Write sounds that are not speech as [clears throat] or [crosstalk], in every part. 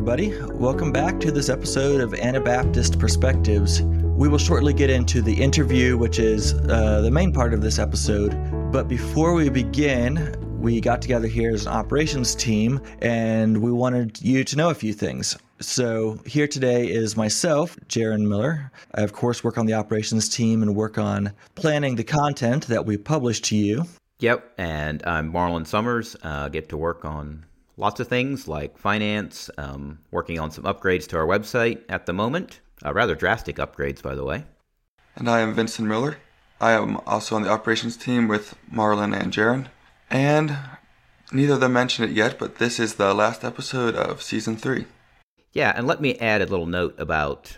everybody. Welcome back to this episode of Anabaptist Perspectives. We will shortly get into the interview, which is uh, the main part of this episode. But before we begin, we got together here as an operations team and we wanted you to know a few things. So, here today is myself, Jaron Miller. I, of course, work on the operations team and work on planning the content that we publish to you. Yep, and I'm Marlon Summers. Uh, get to work on lots of things like finance, um, working on some upgrades to our website at the moment. Uh, rather drastic upgrades, by the way. And I am Vincent Miller. I am also on the operations team with Marlon and Jaron. And neither of them mentioned it yet, but this is the last episode of season three. Yeah, and let me add a little note about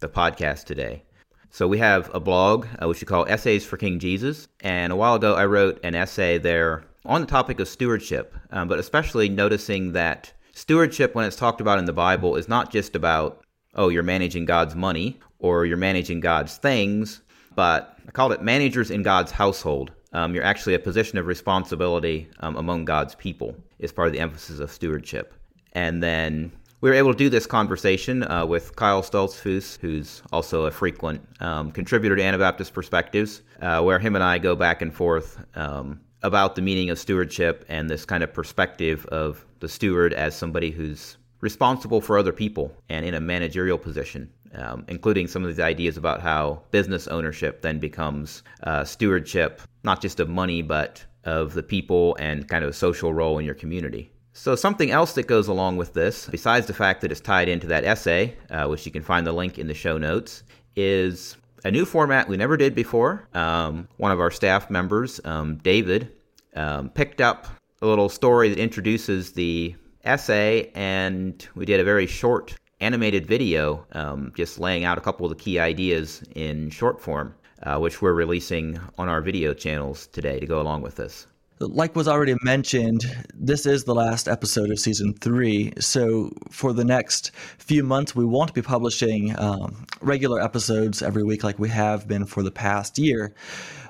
the podcast today. So we have a blog uh, which we call Essays for King Jesus, and a while ago I wrote an essay there on the topic of stewardship, um, but especially noticing that stewardship, when it's talked about in the Bible, is not just about oh you're managing God's money or you're managing God's things, but I called it managers in God's household. Um, you're actually a position of responsibility um, among God's people is part of the emphasis of stewardship. And then we were able to do this conversation uh, with Kyle Stoltzfus, who's also a frequent um, contributor to Anabaptist Perspectives, uh, where him and I go back and forth um, about the meaning of stewardship and this kind of perspective of the steward as somebody who's responsible for other people and in a managerial position. Um, including some of these ideas about how business ownership then becomes uh, stewardship, not just of money, but of the people and kind of a social role in your community. So, something else that goes along with this, besides the fact that it's tied into that essay, uh, which you can find the link in the show notes, is a new format we never did before. Um, one of our staff members, um, David, um, picked up a little story that introduces the essay, and we did a very short animated video um, just laying out a couple of the key ideas in short form, uh, which we're releasing on our video channels today to go along with this like was already mentioned, this is the last episode of season three. So for the next few months, we won't be publishing um, regular episodes every week like we have been for the past year.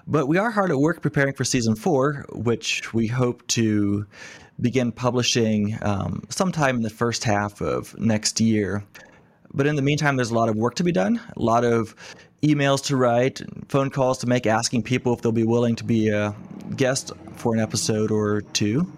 But we are hard at work preparing for season four, which we hope to begin publishing um, sometime in the first half of next year. But in the meantime, there's a lot of work to be done, a lot of emails to write, phone calls to make asking people if they'll be willing to be a guest for an episode or two.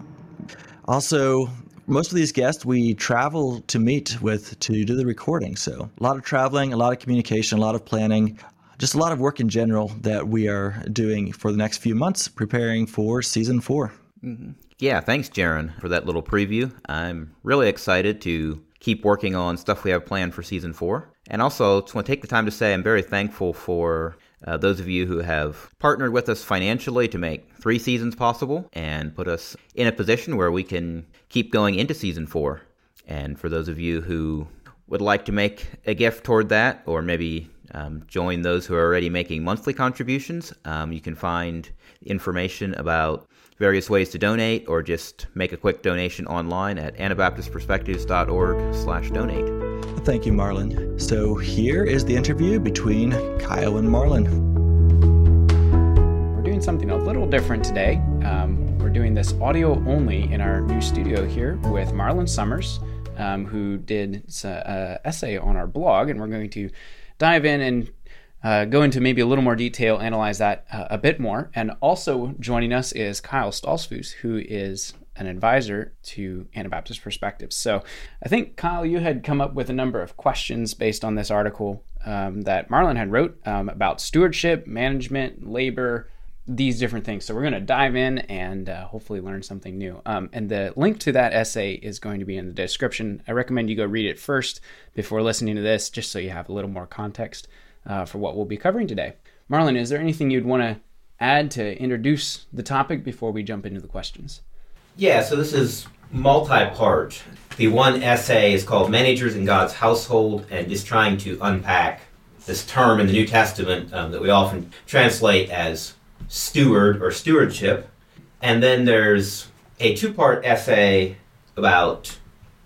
Also, most of these guests we travel to meet with to do the recording. So, a lot of traveling, a lot of communication, a lot of planning, just a lot of work in general that we are doing for the next few months preparing for season 4 mm-hmm. Yeah, thanks, Jaron, for that little preview. I'm really excited to keep working on stuff we have planned for season four. And also, just want to take the time to say I'm very thankful for uh, those of you who have partnered with us financially to make three seasons possible and put us in a position where we can keep going into season four. And for those of you who would like to make a gift toward that, or maybe um, join those who are already making monthly contributions, um, you can find information about various ways to donate or just make a quick donation online at anabaptistperspectives.org slash donate. Thank you, Marlon. So here is the interview between Kyle and Marlon. We're doing something a little different today. Um, we're doing this audio only in our new studio here with Marlon Summers, um, who did an essay on our blog, and we're going to dive in and uh, go into maybe a little more detail, analyze that uh, a bit more. And also joining us is Kyle Stoltzfus, who is an advisor to Anabaptist Perspectives. So I think, Kyle, you had come up with a number of questions based on this article um, that Marlon had wrote um, about stewardship, management, labor, these different things. So we're going to dive in and uh, hopefully learn something new. Um, and the link to that essay is going to be in the description. I recommend you go read it first before listening to this, just so you have a little more context uh, for what we'll be covering today. Marlon, is there anything you'd want to add to introduce the topic before we jump into the questions? Yeah, so this is multi part. The one essay is called Managers in God's Household and is trying to unpack this term in the New Testament um, that we often translate as steward or stewardship. And then there's a two part essay about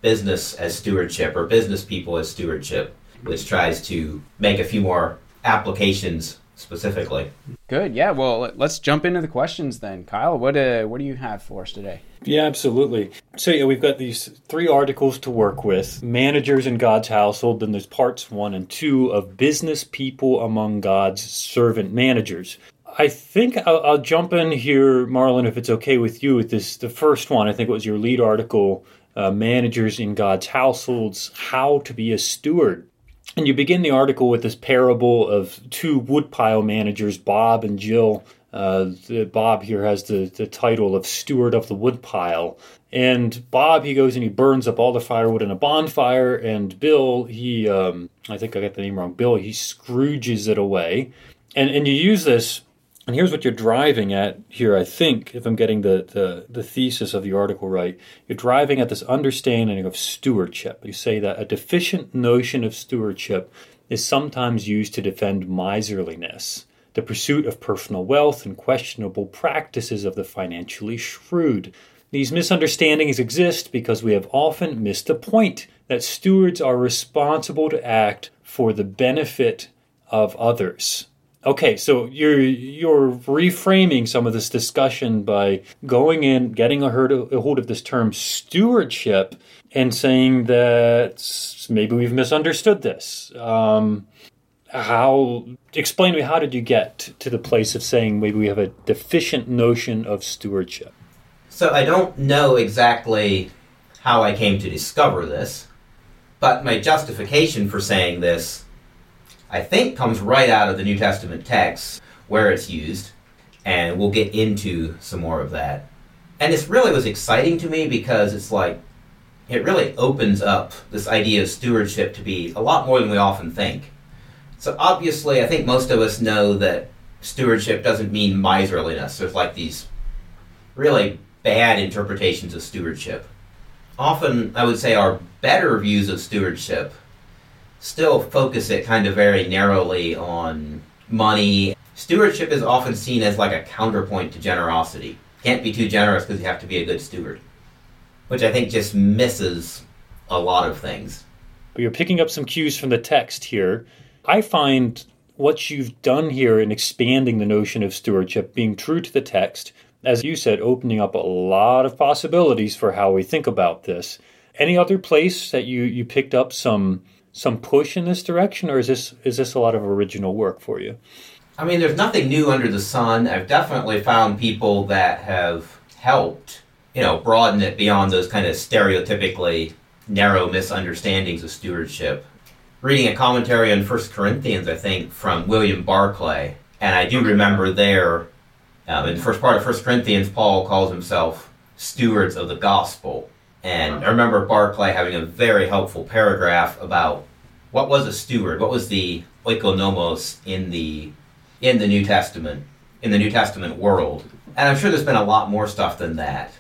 business as stewardship or business people as stewardship, which tries to make a few more applications specifically. Good. Yeah. Well, let's jump into the questions then. Kyle, what uh, what do you have for us today? Yeah, absolutely. So yeah, we've got these three articles to work with: managers in God's household. Then there's parts one and two of business people among God's servant managers. I think I'll, I'll jump in here, Marlon, if it's okay with you. With this, the first one, I think it was your lead article, uh, "Managers in God's Households: How to Be a Steward." And you begin the article with this parable of two woodpile managers, Bob and Jill. Uh, Bob here has the, the title of steward of the woodpile. And Bob, he goes and he burns up all the firewood in a bonfire. And Bill, he, um, I think I got the name wrong, Bill, he scrooges it away. And, and you use this and here's what you're driving at here, I think, if I'm getting the, the, the, thesis of the article right. You're driving at this understanding of stewardship. You say that a deficient notion of stewardship is sometimes used to defend miserliness, the pursuit of personal wealth, and questionable practices of the financially shrewd. These misunderstandings exist because we have often missed the point that stewards are responsible to act for the benefit of others Okay, so you're you're reframing some of this discussion by going in, getting a hold of, a hold of this term stewardship, and saying that maybe we've misunderstood this. Um, how explain to me how did you get to the place of saying maybe we have a deficient notion of stewardship? So I don't know exactly how I came to discover this, but my justification for saying this I think comes right out of the New Testament text where it's used, and we'll get into some more of that. And this really was exciting to me because it's like it really opens up this idea of stewardship to be a lot more than we often think. So obviously, I think most of us know that stewardship doesn't mean miserliness. There's like these really bad interpretations of stewardship. Often, I would say our better views of stewardship still focus it kind of very narrowly on money. Stewardship is often seen as like a counterpoint to generosity. Can't be too generous because you have to be a good steward, which I think just misses a lot of things. But you're picking up some cues from the text here. I find what you've done here in expanding the notion of stewardship being true to the text, as you said, opening up a lot of possibilities for how we think about this. Any other place that you, you picked up some some push in this direction, or is this is this a lot of original work for you? I mean, there's nothing new under the sun. I've definitely found people that have helped, you know, broaden it beyond those kind of stereotypically narrow misunderstandings of stewardship. Reading a commentary on First Corinthians, I think, from William Barclay, and I do remember there, um, in the first part of First Corinthians, Paul calls himself stewards of the gospel. And I remember Barclay having a very helpful paragraph about what was a steward, what was the oikonomos in the in the New Testament, in the New Testament world. And I'm sure there's been a lot more stuff than that.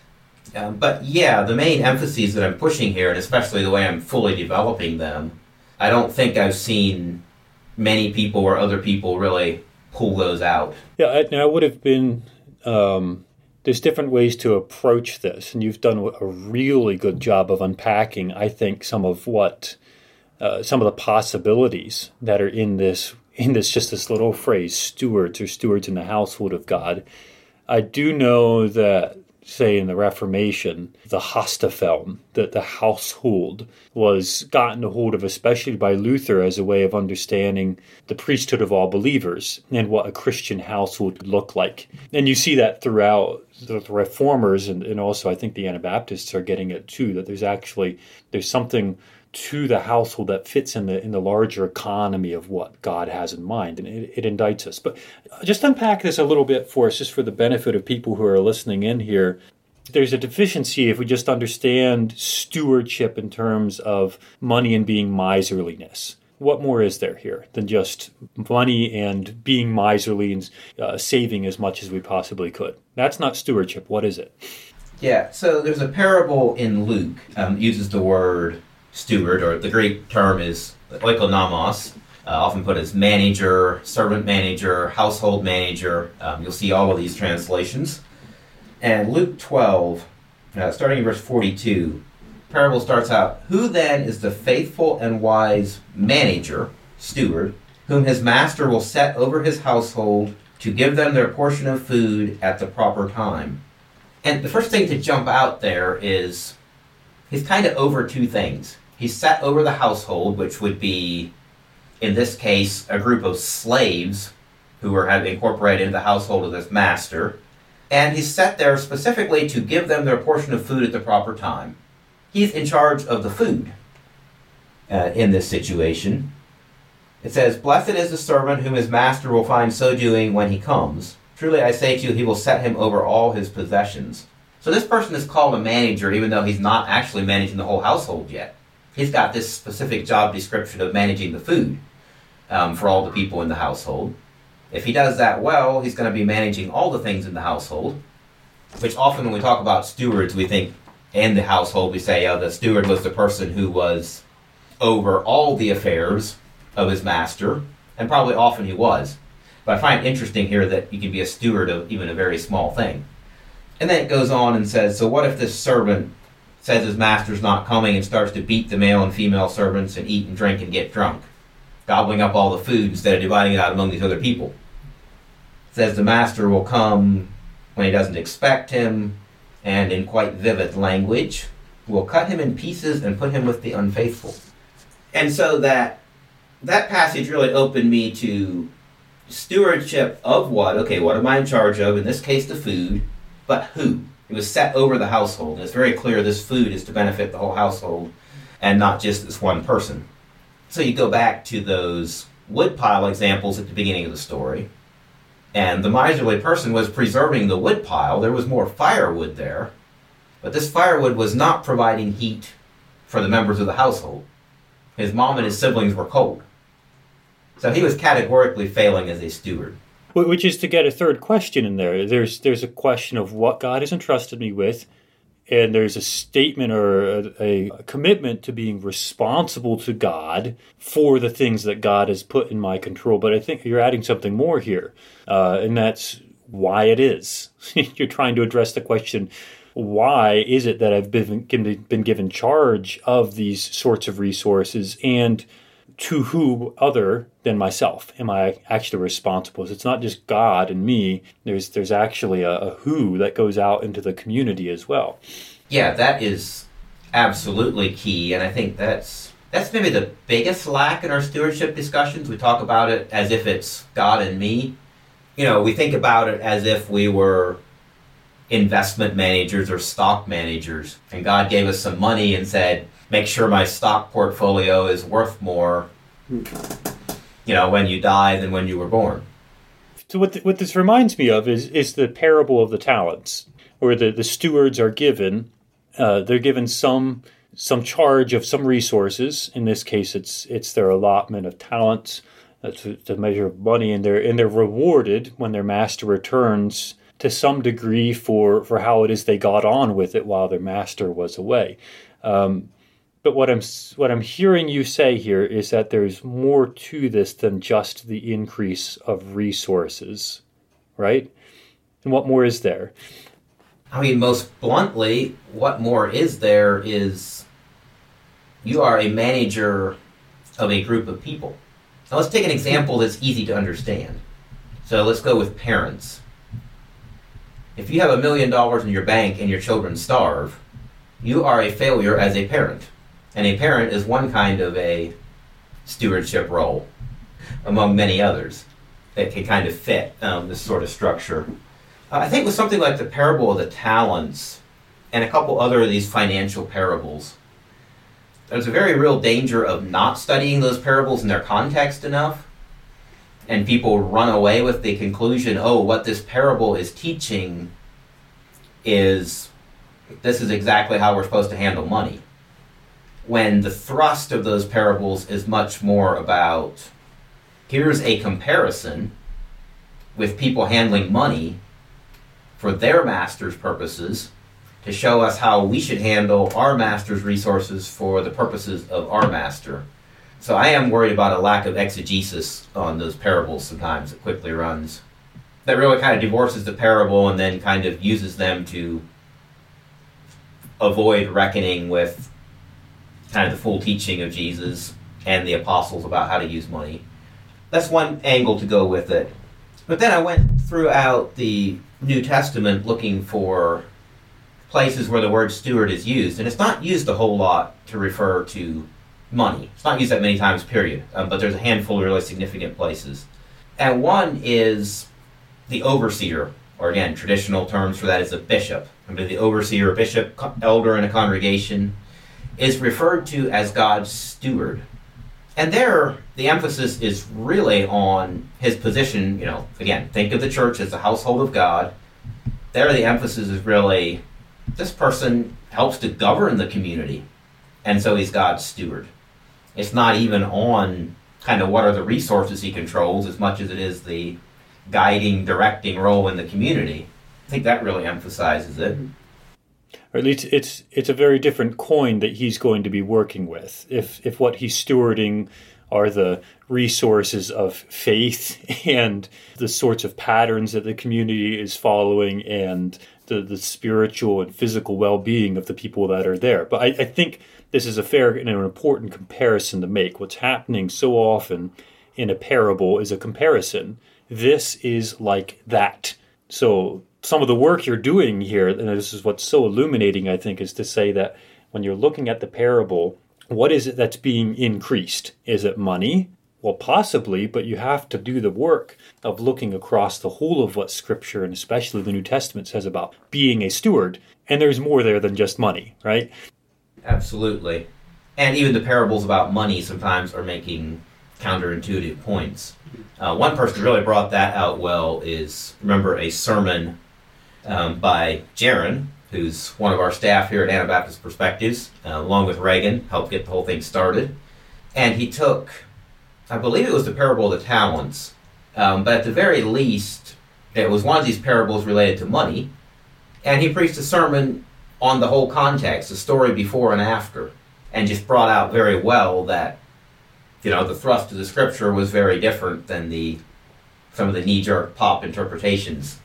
Um, but yeah, the main emphases that I'm pushing here, and especially the way I'm fully developing them, I don't think I've seen many people or other people really pull those out. Yeah, I, I would have been um, there's different ways to approach this, and you've done a really good job of unpacking, I think, some of what uh, some of the possibilities that are in this in this just this little phrase, stewards or stewards in the household of God. I do know that say in the Reformation, the Haustafel, that the household was gotten a hold of, especially by Luther, as a way of understanding the priesthood of all believers and what a Christian household looked like. And you see that throughout the reformers and, and also I think the Anabaptists are getting it too, that there's actually there's something to the household that fits in the in the larger economy of what God has in mind, and it, it, indicts us. But just unpack this a little bit for us, just for the benefit of people who are listening in here. There's a deficiency if we just understand stewardship in terms of money and being miserliness. What more is there here than just money and being miserly and uh, saving as much as we possibly could? That's not stewardship. What is it? Yeah, so there's a parable in Luke um, uses the word steward, or the Greek term is oikonomos, uh, often put as manager, servant manager, household manager. Um, you'll see all of these translations. And Luke 12, uh, starting in verse 42, parable starts out Who then is the faithful and wise manager, steward, whom his master will set over his household to give them their portion of food at the proper time. And the first thing to jump out there is he's kind of over two things. He's set over the household, which would be, in this case, a group of slaves who were incorporated into the household of this master. And he's set there specifically to give them their portion of food at the proper time. He's in charge of the food uh, in this situation. It says, Blessed is the servant whom his master will find so doing when he comes. Truly I say to you, he will set him over all his possessions. So this person is called a manager, even though he's not actually managing the whole household yet. He's got this specific job description of managing the food um, for all the people in the household. If he does that well, he's going to be managing all the things in the household, which often when we talk about stewards, we think in the household, we say, oh, the steward was the person who was over all the affairs of his master, and probably often he was. But I find interesting here that you can be a steward of even a very small thing. And then it goes on and says, so what if this servant says his master's not coming and starts to beat the male and female servants and eat and drink and get drunk, gobbling up all the food instead of dividing it out among these other people? It says the master will come when he doesn't expect him, and in quite vivid language, will cut him in pieces and put him with the unfaithful. And so that that passage really opened me to stewardship of what? Okay, what am I in charge of? In this case, the food, but who? It was set over the household. And it's very clear this food is to benefit the whole household and not just this one person. So you go back to those woodpile examples at the beginning of the story. And the miserly person was preserving the woodpile. There was more firewood there. But this firewood was not providing heat for the members of the household. His mom and his siblings were cold. So he was categorically failing as a steward. Which is to get a third question in there. There's there's a question of what God has entrusted me with, and there's a statement or a, a, commitment to being responsible to God for the things that God has put in my control. But I think you're adding something more here, uh, and that's why it is. [laughs] you're trying to address the question why is it that I've been, been given charge of these sorts of resources and to who other than myself am I actually responsible? It's not just God and me. There's there's actually a, a who that goes out into the community as well. Yeah, that is absolutely key, and I think that's that's maybe the biggest lack in our stewardship discussions. We talk about it as if it's God and me. You know, we think about it as if we were investment managers or stock managers, and God gave us some money and said, make sure my stock portfolio is worth more, you know, when you die than when you were born. So what, what this reminds me of is, is the parable of the talents, where the, the stewards are given, uh, they're given some some charge of some resources. In this case, it's it's their allotment of talents uh, to, to measure money, and they're and they're rewarded when their master returns to some degree for for how it is they got on with it while their master was away. Um, but what I'm what I'm hearing you say here is that there's more to this than just the increase of resources, right? And what more is there? I mean, most bluntly, what more is there is you are a manager of a group of people. Now, let's take an example that's easy to understand. So, let's go with parents. If you have a million dollars in your bank and your children starve, you are a failure as a parent. And a parent is one kind of a stewardship role among many others that can kind of fit um, this sort of structure. Uh, I think with something like the parable of the talents and a couple other of these financial parables, there's a very real danger of not studying those parables in their context enough. And people run away with the conclusion oh, what this parable is teaching is this is exactly how we're supposed to handle money when the thrust of those parables is much more about here's a comparison with people handling money for their master's purposes to show us how we should handle our master's resources for the purposes of our master. So I am worried about a lack of exegesis on those parables sometimes. It quickly runs. That really kind of divorces the parable and then kind of uses them to avoid reckoning with kind of the full teaching of Jesus and the apostles about how to use money. that's one angle to go with it. But then I went throughout the New Testament looking for places where the word steward is used, and it's not used a whole lot to refer to money. It's not used that many times, period. Um, but there's a handful of really significant places. And one is the overseer, or again, traditional terms for that is a bishop. I mean, the overseer, bishop, elder in a congregation is referred to as God's steward. And there, the emphasis is really on his position. You know, again, think of the church as the household of God. There, the emphasis is really this person helps to govern the community, and so he's God's steward. It's not even on kind of what are the resources he controls as much as it is the guiding, directing role in the community. I think that really emphasizes it. Or at least it's it's a very different coin that he's going to be working with. If if what he's stewarding are the resources of faith [laughs] and the sorts of patterns that the community is following and the, the spiritual and physical well-being of the people that are there. But I, I think this is a fair and an important comparison to make. What's happening so often in a parable is a comparison. This is like that. So some of the work you're doing here, and this is what's so illuminating, I think, is to say that when you're looking at the parable, what is it that's being increased? Is it money? Well, possibly, but you have to do the work of looking across the whole of what Scripture and especially the New Testament says about being a steward. And there's more there than just money, right? Absolutely. And even the parables about money sometimes are making counterintuitive points. Uh, one person really brought that out well is remember a sermon um, by Jaron, who's one of our staff here at Anabaptist Perspectives, uh, along with Reagan, helped get the whole thing started. And he took I believe it was the parable of the talents, um, but at the very least, it was one of these parables related to money, and he preached a sermon on the whole context, the story before and after, and just brought out very well that, you know, the thrust of the scripture was very different than the some of the knee-jerk pop interpretations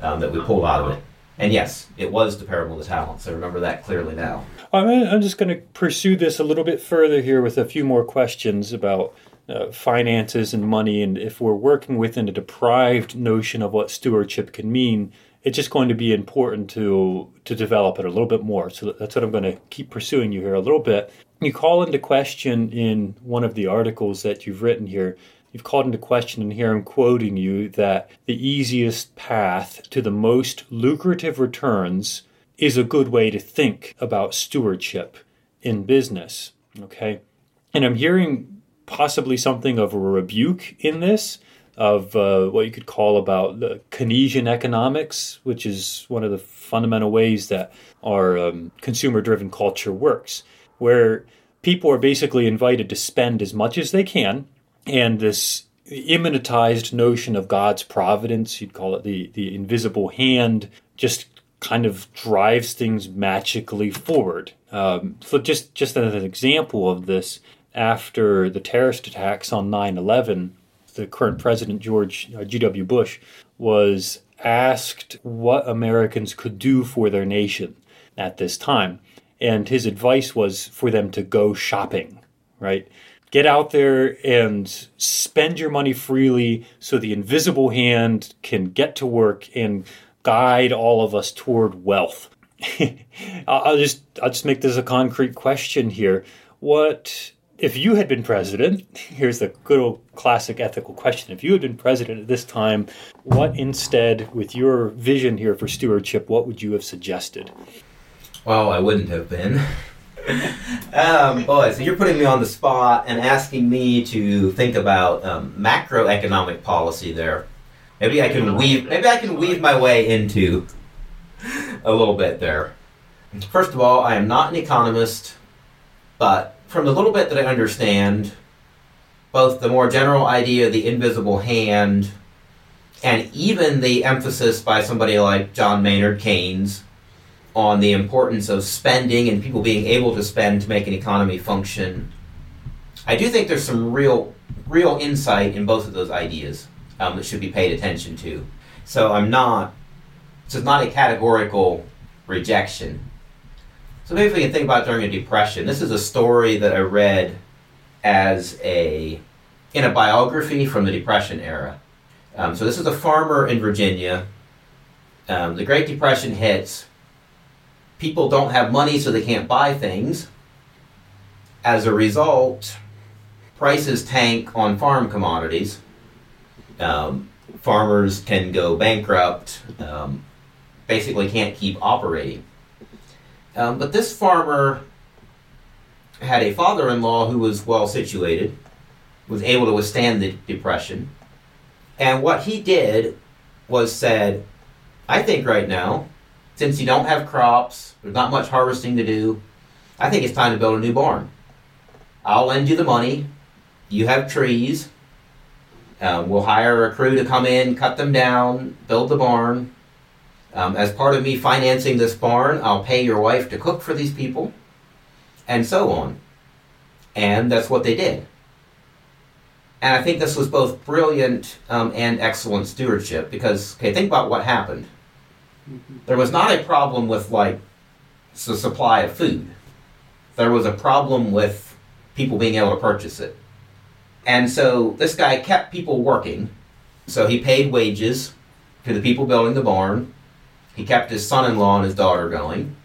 um, that we pulled out of it. And yes, it was the parable of the talents. I remember that clearly now. I'm just going to pursue this a little bit further here with a few more questions about uh, finances and money, and if we're working within a deprived notion of what stewardship can mean, it's just going to be important to to develop it a little bit more. So that's what I'm going to keep pursuing you here a little bit. You call into question in one of the articles that you've written here. You've called into question, and here I'm quoting you that the easiest path to the most lucrative returns is a good way to think about stewardship in business. Okay. And I'm hearing possibly something of a rebuke in this of uh, what you could call about the Keynesian economics, which is one of the fundamental ways that our um, consumer-driven culture works, where people are basically invited to spend as much as they can, and this immanentized notion of God's providence, you'd call it the the invisible hand, just kind of drives things magically forward. Um, so just just as an example of this, after the terrorist attacks on 9 11, the current president, George uh, G.W. Bush, was asked what Americans could do for their nation at this time. And his advice was for them to go shopping, right? Get out there and spend your money freely so the invisible hand can get to work and guide all of us toward wealth. [laughs] I'll just I'll just make this a concrete question here. What if you had been president, [laughs] here's the good old classic ethical question. If you had been president at this time, what instead, with your vision here for stewardship, what would you have suggested? Well, I wouldn't have been. [laughs] um, boy, so you're putting me on the spot and asking me to think about um, macroeconomic policy there. Maybe I can weave. Maybe I can weave my way into a little bit there. First of all, I am not an economist, but from the little bit that I understand, both the more general idea of the invisible hand and even the emphasis by somebody like John Maynard Keynes on the importance of spending and people being able to spend to make an economy function. I do think there's some real, real insight in both of those ideas um, that should be paid attention to. So I'm not, so it's not a categorical rejection. So maybe we can think about during a depression, this is a story that I read as a in a biography from the Depression era. Um, so this is a farmer in Virginia. Um, the Great Depression hits. People don't have money, so they can't buy things. As a result, prices tank on farm commodities. Um, farmers can go bankrupt, um, basically can't keep operating. Um, but this farmer had a father in law who was well situated, was able to withstand the depression. And what he did was said, I think right now, since you don't have crops, there's not much harvesting to do, I think it's time to build a new barn. I'll lend you the money. You have trees. Um, we'll hire a crew to come in, cut them down, build the barn. Um, as part of me financing this barn, I'll pay your wife to cook for these people, and so on. And that's what they did. And I think this was both brilliant um, and excellent stewardship because, okay, think about what happened. There was not a problem with, like, the supply of food, there was a problem with people being able to purchase it. And so this guy kept people working. So he paid wages to the people building the barn. He kept his son in law and his daughter going.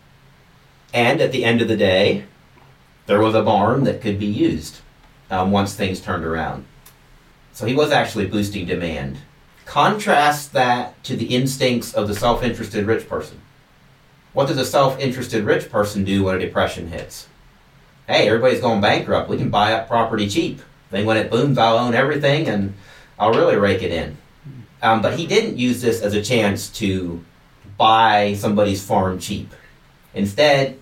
And at the end of the day, there was a barn that could be used um, once things turned around. So he was actually boosting demand. Contrast that to the instincts of the self interested rich person. What does a self interested rich person do when a depression hits? Hey, everybody's going bankrupt. We can buy up property cheap. Then when it booms, I'll own everything and I'll really rake it in. Um, but he didn't use this as a chance to buy somebody's farm cheap. Instead,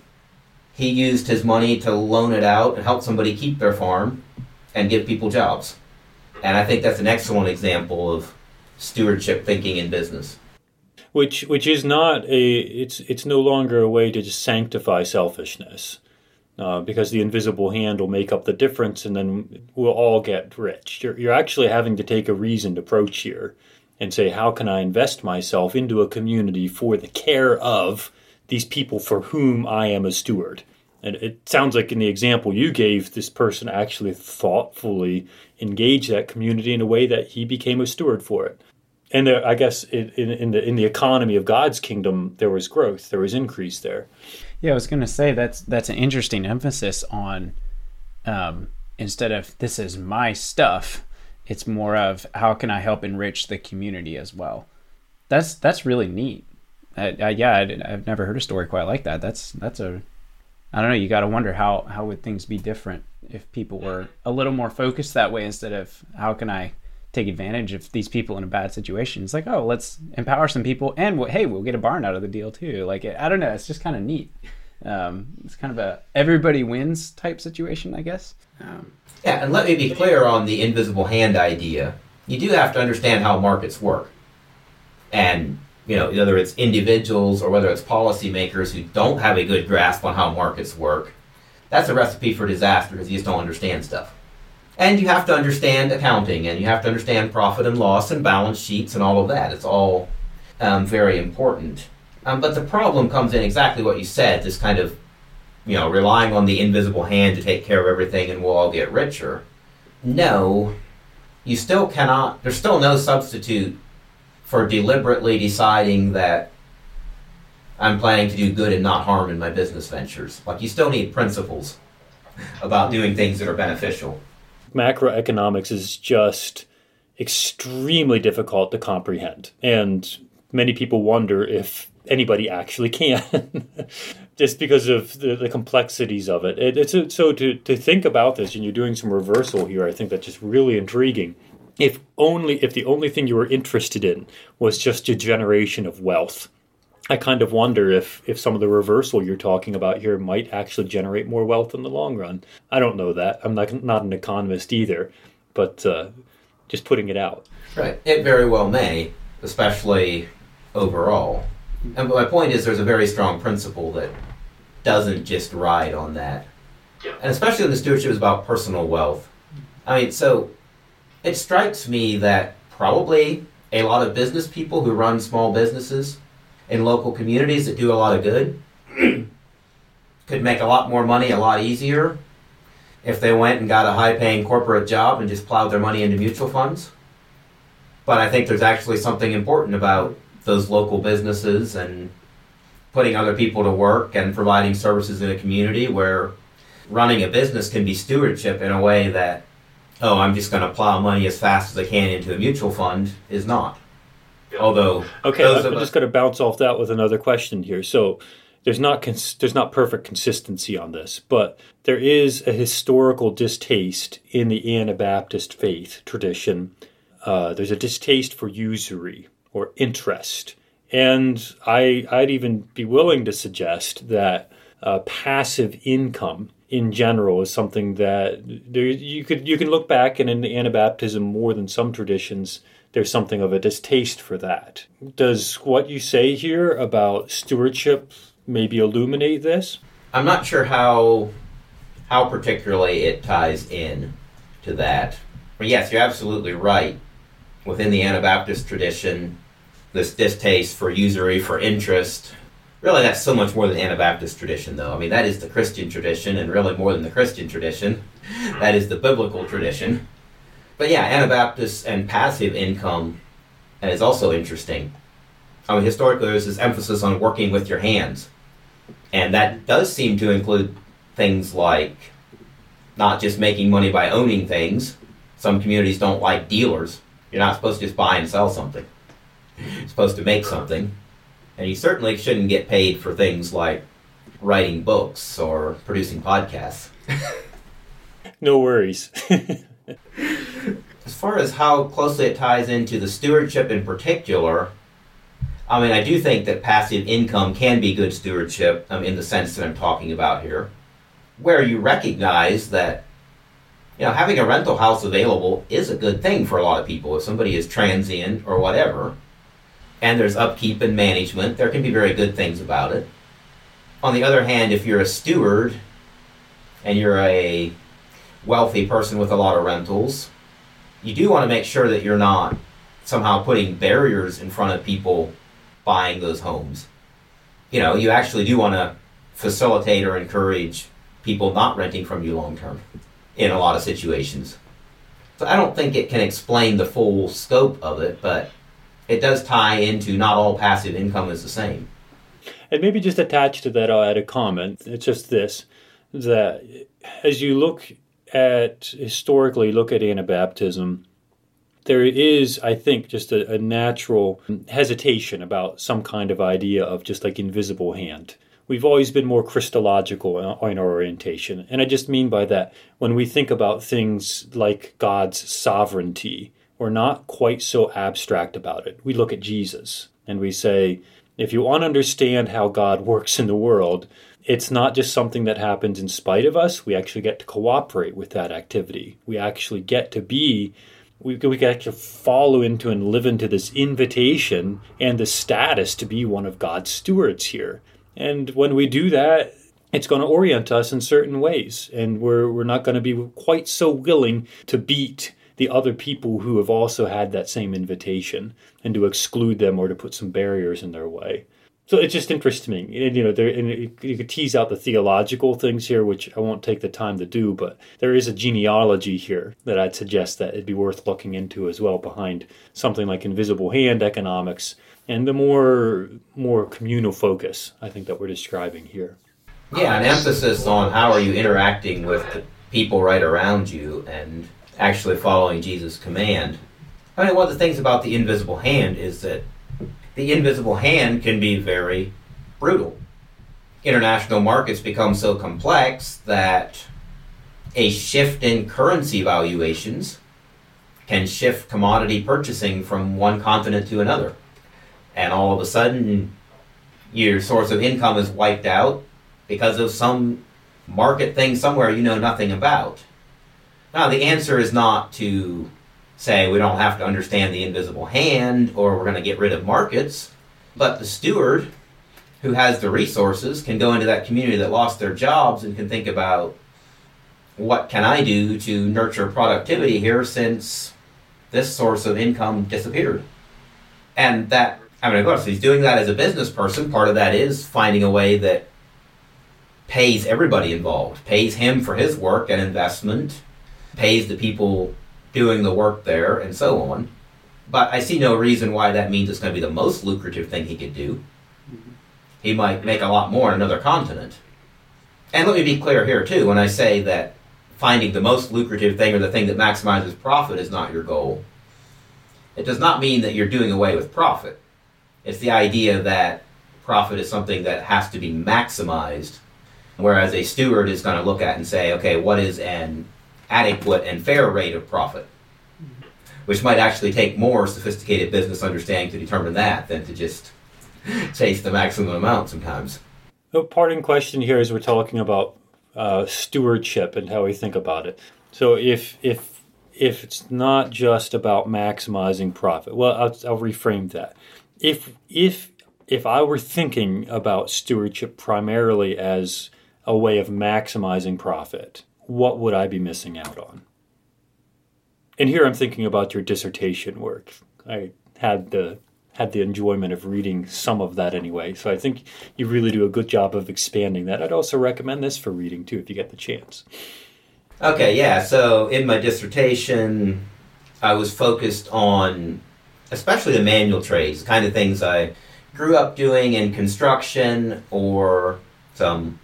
he used his money to loan it out and help somebody keep their farm and give people jobs. And I think that's an excellent example of stewardship thinking in business. Which which is not a it's it's no longer a way to just sanctify selfishness. Uh, because the invisible hand will make up the difference and then we'll all get rich. You're, you're actually having to take a reasoned approach here and say, how can I invest myself into a community for the care of these people for whom I am a steward? And it sounds like in the example you gave, this person actually thoughtfully engaged that community in a way that he became a steward for it. And there, I guess in, in, the in the economy of God's kingdom, there was growth, there was increase there. Yeah, I was going to say that's that's an interesting emphasis on um, instead of this is my stuff, it's more of how can I help enrich the community as well. That's that's really neat. I, I, yeah, I, have never heard a story quite like that. That's that's a I don't know. You got to wonder how how would things be different if people were a little more focused that way instead of how can I take advantage of these people in a bad situation. It's like, oh, let's empower some people, and hey, we'll get a barn out of the deal too. Like, I don't know, it's just kind of neat. Um, it's kind of a everybody wins type situation, I guess. Um, yeah, and let me be clear on the invisible hand idea. You do have to understand how markets work, and you know whether it's individuals or whether it's policymakers who don't have a good grasp on how markets work. That's a recipe for disaster because you just don't understand stuff. And you have to understand accounting, and you have to understand profit and loss and balance sheets and all of that. It's all um, very important. Um, but the problem comes in exactly what you said this kind of, you know, relying on the invisible hand to take care of everything and we'll all get richer. No, you still cannot, there's still no substitute for deliberately deciding that I'm planning to do good and not harm in my business ventures. Like, you still need principles about doing things that are beneficial macroeconomics is just extremely difficult to comprehend. And many people wonder if anybody actually can, [laughs] just because of the, the complexities of it. it it's a, so to, to think about this, and you're doing some reversal here, I think that's just really intriguing. If only if the only thing you were interested in was just a generation of wealth, I kind of wonder if if some of the reversal you're talking about here might actually generate more wealth in the long run. I don't know that. I'm not not an economist either, but uh, just putting it out. Right. It very well may, especially overall. And my point is, there's a very strong principle that doesn't just ride on that, and especially when the stewardship is about personal wealth. I mean, so it strikes me that probably a lot of business people who run small businesses in local communities that do a lot of good [clears throat] could make a lot more money a lot easier if they went and got a high paying corporate job and just plowed their money into mutual funds. But I think there's actually something important about those local businesses and putting other people to work and providing services in a community where running a business can be stewardship in a way that, oh, I'm just going to plow money as fast as I can into a mutual fund is not. Although, okay, I'm just going to bounce off that with another question here. So, there's not cons- there's not perfect consistency on this, but there is a historical distaste in the Anabaptist faith tradition. Uh, there's a distaste for usury or interest, and I I'd even be willing to suggest that uh, passive income in general is something that there, you could you can look back and in Anabaptism more than some traditions there's something of a distaste for that. Does what you say here about stewardship maybe illuminate this? I'm not sure how how particularly it ties in to that. But yes, you're absolutely right. Within the Anabaptist tradition, this distaste for usury, for interest, really that's so much more than Anabaptist tradition, though. I mean, that is the Christian tradition, and really more than the Christian tradition, [laughs] that is the biblical tradition. But yeah, Anabaptist and passive income is also interesting. I mean, historically, there's this emphasis on working with your hands. And that does seem to include things like not just making money by owning things. Some communities don't like dealers. You're not supposed to just buy and sell something. You're supposed to make something. And you certainly shouldn't get paid for things like writing books or producing podcasts. [laughs] no worries. [laughs] [laughs] as far as how closely it ties into the stewardship in particular, I mean, I do think that passive income can be good stewardship um, in the sense that I'm talking about here, where you recognize that you know having a rental house available is a good thing for a lot of people. If somebody is transient or whatever, and there's upkeep and management, there can be very good things about it. On the other hand, if you're a steward and you're a wealthy person with a lot of rentals, you do want to make sure that you're not somehow putting barriers in front of people buying those homes. You know, you actually do want to facilitate or encourage people not renting from you long term in a lot of situations. So I don't think it can explain the full scope of it, but it does tie into not all passive income is the same. And maybe just attached to that, I'll add a comment. It's just this that as you look at historically look at Anabaptism, there is, I think, just a, a, natural hesitation about some kind of idea of just like invisible hand. We've always been more Christological in our orientation. And I just mean by that, when we think about things like God's sovereignty, we're not quite so abstract about it. We look at Jesus and we say, if you want to understand how God works in the world, it's not just something that happens in spite of us. We actually get to cooperate with that activity. We actually get to be we, we can actually follow into and live into this invitation and the status to be one of God's stewards here. And when we do that, it's going to orient us in certain ways. And we're, we're not going to be quite so willing to beat the other people who have also had that same invitation and to exclude them or to put some barriers in their way. So it just. And, you know, there, and you could tease out the theological things here, which I won't take the time to do, but there is a genealogy here that I'd suggest that it'd be worth looking into as well behind something like invisible hand economics and the more more communal focus I think that we're describing here. Yeah, an emphasis on how are you interacting with the people right around you and actually following Jesus' command. I mean, one of the things about the invisible hand is that the invisible hand can be very brutal. International markets become so complex that a shift in currency valuations can shift commodity purchasing from one continent to another. And all of a sudden, your source of income is wiped out because of some market thing somewhere you know nothing about. Now, the answer is not to say we don't have to understand the invisible hand or we're going to get rid of markets. But the steward who has the resources can go into that community that lost their jobs and can think about what can I do to nurture productivity here since this source of income disappeared. And that, I mean, of course, he's doing that as a business person. Part of that is finding a way that pays everybody involved, pays him for his work and investment, pays the people doing the work there, and so on. But I see no reason why that means it's going to be the most lucrative thing he could do. He might make a lot more on another continent. And let me be clear here, too, when I say that finding the most lucrative thing or the thing that maximizes profit is not your goal, it does not mean that you're doing away with profit. It's the idea that profit is something that has to be maximized, whereas a steward is going to look at and say, okay, what is an adequate and fair rate of profit? Which might actually take more sophisticated business understanding to determine that than to just [laughs] chase the maximum amount sometimes. The parting question here is we're talking about uh, stewardship and how we think about it. So if if if it's not just about maximizing profit, well, I'll, I'll reframe that. If if if I were thinking about stewardship primarily as a way of maximizing profit, what would I be missing out on? And here I'm thinking about your dissertation work. I had the had the enjoyment of reading some of that anyway. So I think you really do a good job of expanding that. I'd also recommend this for reading too if you get the chance. Okay, yeah. So in my dissertation, I was focused on especially the manual trades, kind of things I grew up doing in construction or some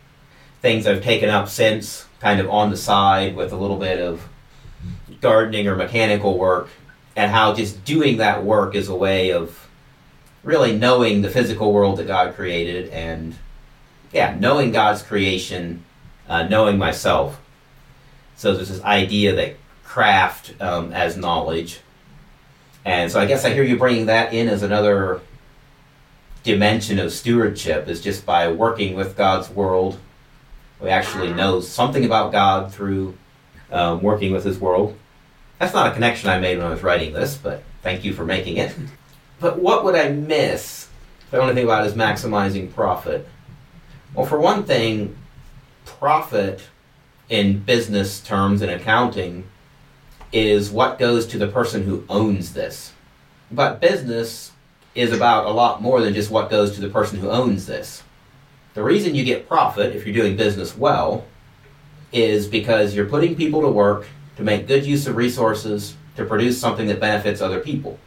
things I've taken up since, kind of on the side with a little bit of gardening or mechanical work, and how just doing that work is a way of really knowing the physical world that God created and, yeah, knowing God's creation, uh, knowing myself. So there's this idea that craft um, as knowledge. And so I guess I hear you bringing that in as another dimension of stewardship is just by working with God's world. We actually know something about God through um, working with His world. That's not a connection I made when I was writing this, but thank you for making it. But what would I miss if I to think about is maximizing profit? Well, for one thing, profit in business terms and accounting is what goes to the person who owns this. But business is about a lot more than just what goes to the person who owns this. The reason you get profit if you're doing business well is because you're putting people to work to make good use of resources to produce something that benefits other people.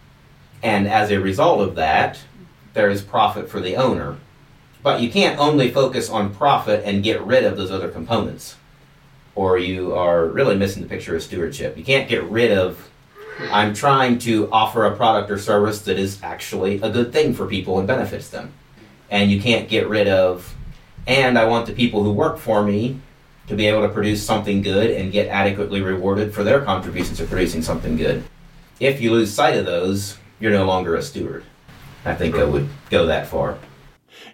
And as a result of that, there is profit for the owner. But you can't only focus on profit and get rid of those other components, or you are really missing the picture of stewardship. You can't get rid of I'm trying to offer a product or service that is actually a good thing for people and benefits them. And you can't get rid of, and I want the people who work for me to be able to produce something good and get adequately rewarded for their contributions to producing something good. If you lose sight of those, you're no longer a steward. I think I would go that far.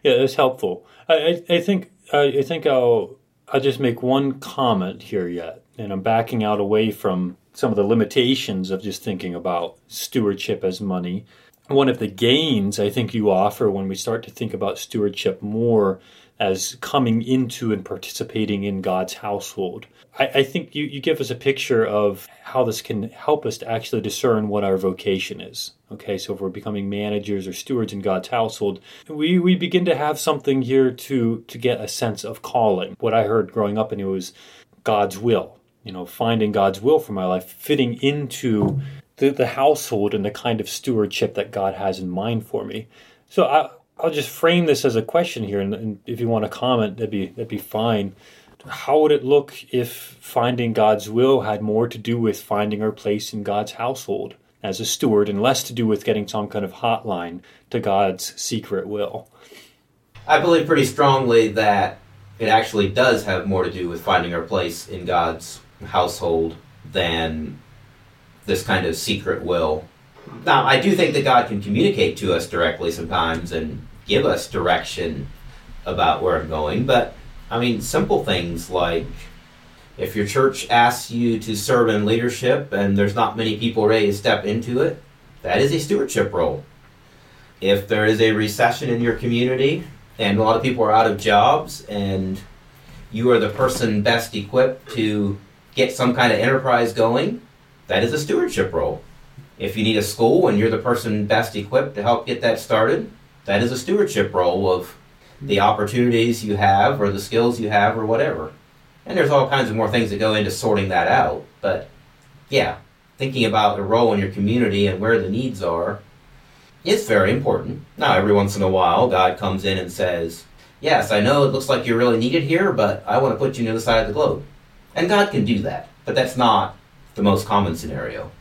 Yeah, that's helpful. I, I, I think I think I'll I'll just make one comment here yet, and I'm backing out away from some of the limitations of just thinking about stewardship as money. One of the gains I think you offer when we start to think about stewardship more as coming into and participating in God's household. I, I, think you, you give us a picture of how this can help us to actually discern what our vocation is. Okay, so if we're becoming managers or stewards in God's household, we, we begin to have something here to to get a sense of calling. What I heard growing up and it was God's will you know, finding God's will for my life, fitting into the, the household and the kind of stewardship that God has in mind for me. So I, I'll just frame this as a question here, and, and if you want to comment, that'd be that'd be fine. How would it look if finding God's will had more to do with finding our place in God's household as a steward, and less to do with getting some kind of hotline to God's secret will? I believe pretty strongly that it actually does have more to do with finding our place in God's household than this kind of secret will. Now, I do think that God can communicate to us directly sometimes and give us direction about where I'm going, but I mean, simple things like if your church asks you to serve in leadership and there's not many people ready to step into it, that is a stewardship role. If there is a recession in your community and a lot of people are out of jobs and you are the person best equipped to get some kind of enterprise going, that is a stewardship role. If you need a school and you're the person best equipped to help get that started, that is a stewardship role of the opportunities you have or the skills you have or whatever. And there's all kinds of more things that go into sorting that out. But yeah, thinking about the role in your community and where the needs are is very important. Now, every once in a while, God comes in and says, Yes, I know it looks like you're really needed here, but I want to put you near the side of the globe. And God can do that, but that's not the most common scenario.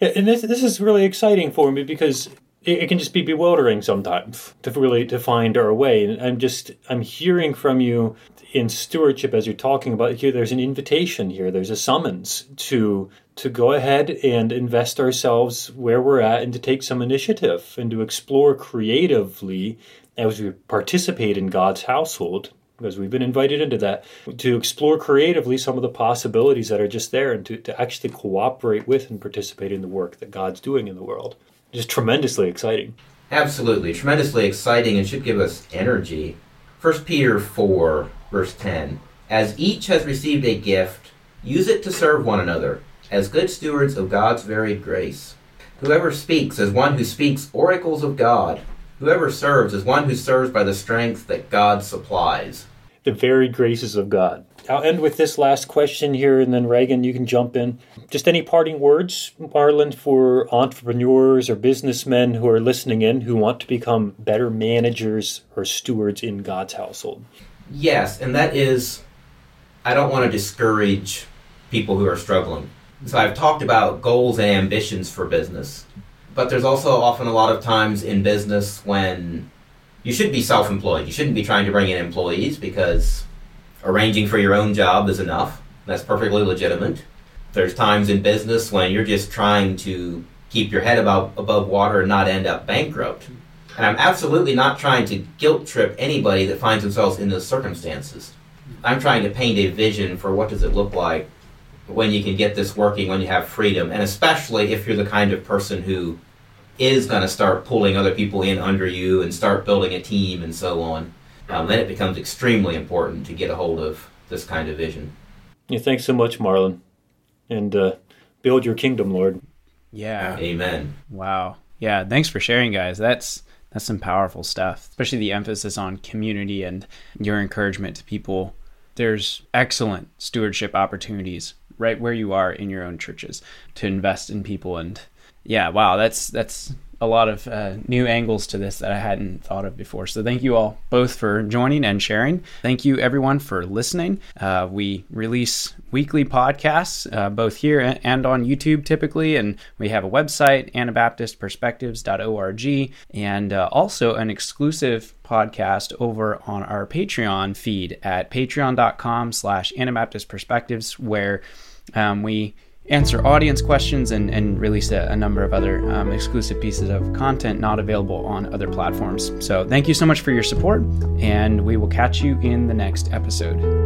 And this this is really exciting for me because it, it can just be bewildering sometimes to really to find our way. And I'm just I'm hearing from you in stewardship as you're talking about here. There's an invitation here. There's a summons to to go ahead and invest ourselves where we're at and to take some initiative and to explore creatively as we participate in God's household because we've been invited into that to explore creatively some of the possibilities that are just there and to, to actually cooperate with and participate in the work that God's doing in the world. Just tremendously exciting. Absolutely, tremendously exciting and should give us energy. 1 Peter 4, verse 10 As each has received a gift, use it to serve one another, as good stewards of God's varied grace. Whoever speaks as one who speaks oracles of God Whoever serves is one who serves by the strength that God supplies. The varied graces of God. I'll end with this last question here, and then Reagan, you can jump in. Just any parting words, Marlon, for entrepreneurs or businessmen who are listening in who want to become better managers or stewards in God's household? Yes, and that is, I don't want to discourage people who are struggling. So I've talked about goals and ambitions for business. But there's also often a lot of times in business when you should be self employed. You shouldn't be trying to bring in employees because arranging for your own job is enough. That's perfectly legitimate. There's times in business when you're just trying to keep your head above, above water and not end up bankrupt. And I'm absolutely not trying to guilt trip anybody that finds themselves in those circumstances. I'm trying to paint a vision for what does it look like when you can get this working, when you have freedom, and especially if you're the kind of person who is going to start pulling other people in under you and start building a team and so on, um, then it becomes extremely important to get a hold of this kind of vision. Yeah, thanks so much, Marlon, and uh, build your kingdom, Lord. Yeah. Amen. Wow. Yeah. Thanks for sharing, guys. That's that's some powerful stuff, especially the emphasis on community and your encouragement to people. There's excellent stewardship opportunities right where you are in your own churches to invest in people and yeah, wow, that's that's a lot of uh, new angles to this that I hadn't thought of before. So thank you all both for joining and sharing. Thank you everyone for listening. Uh, we release weekly podcasts uh, both here and on YouTube typically, and we have a website anabaptistperspectives.org and uh, also an exclusive podcast over on our Patreon feed at patreon.com/slash anabaptistperspectives where um, we answer audience questions and, and release a, a number of other um, exclusive pieces of content not available on other platforms. So, thank you so much for your support, and we will catch you in the next episode.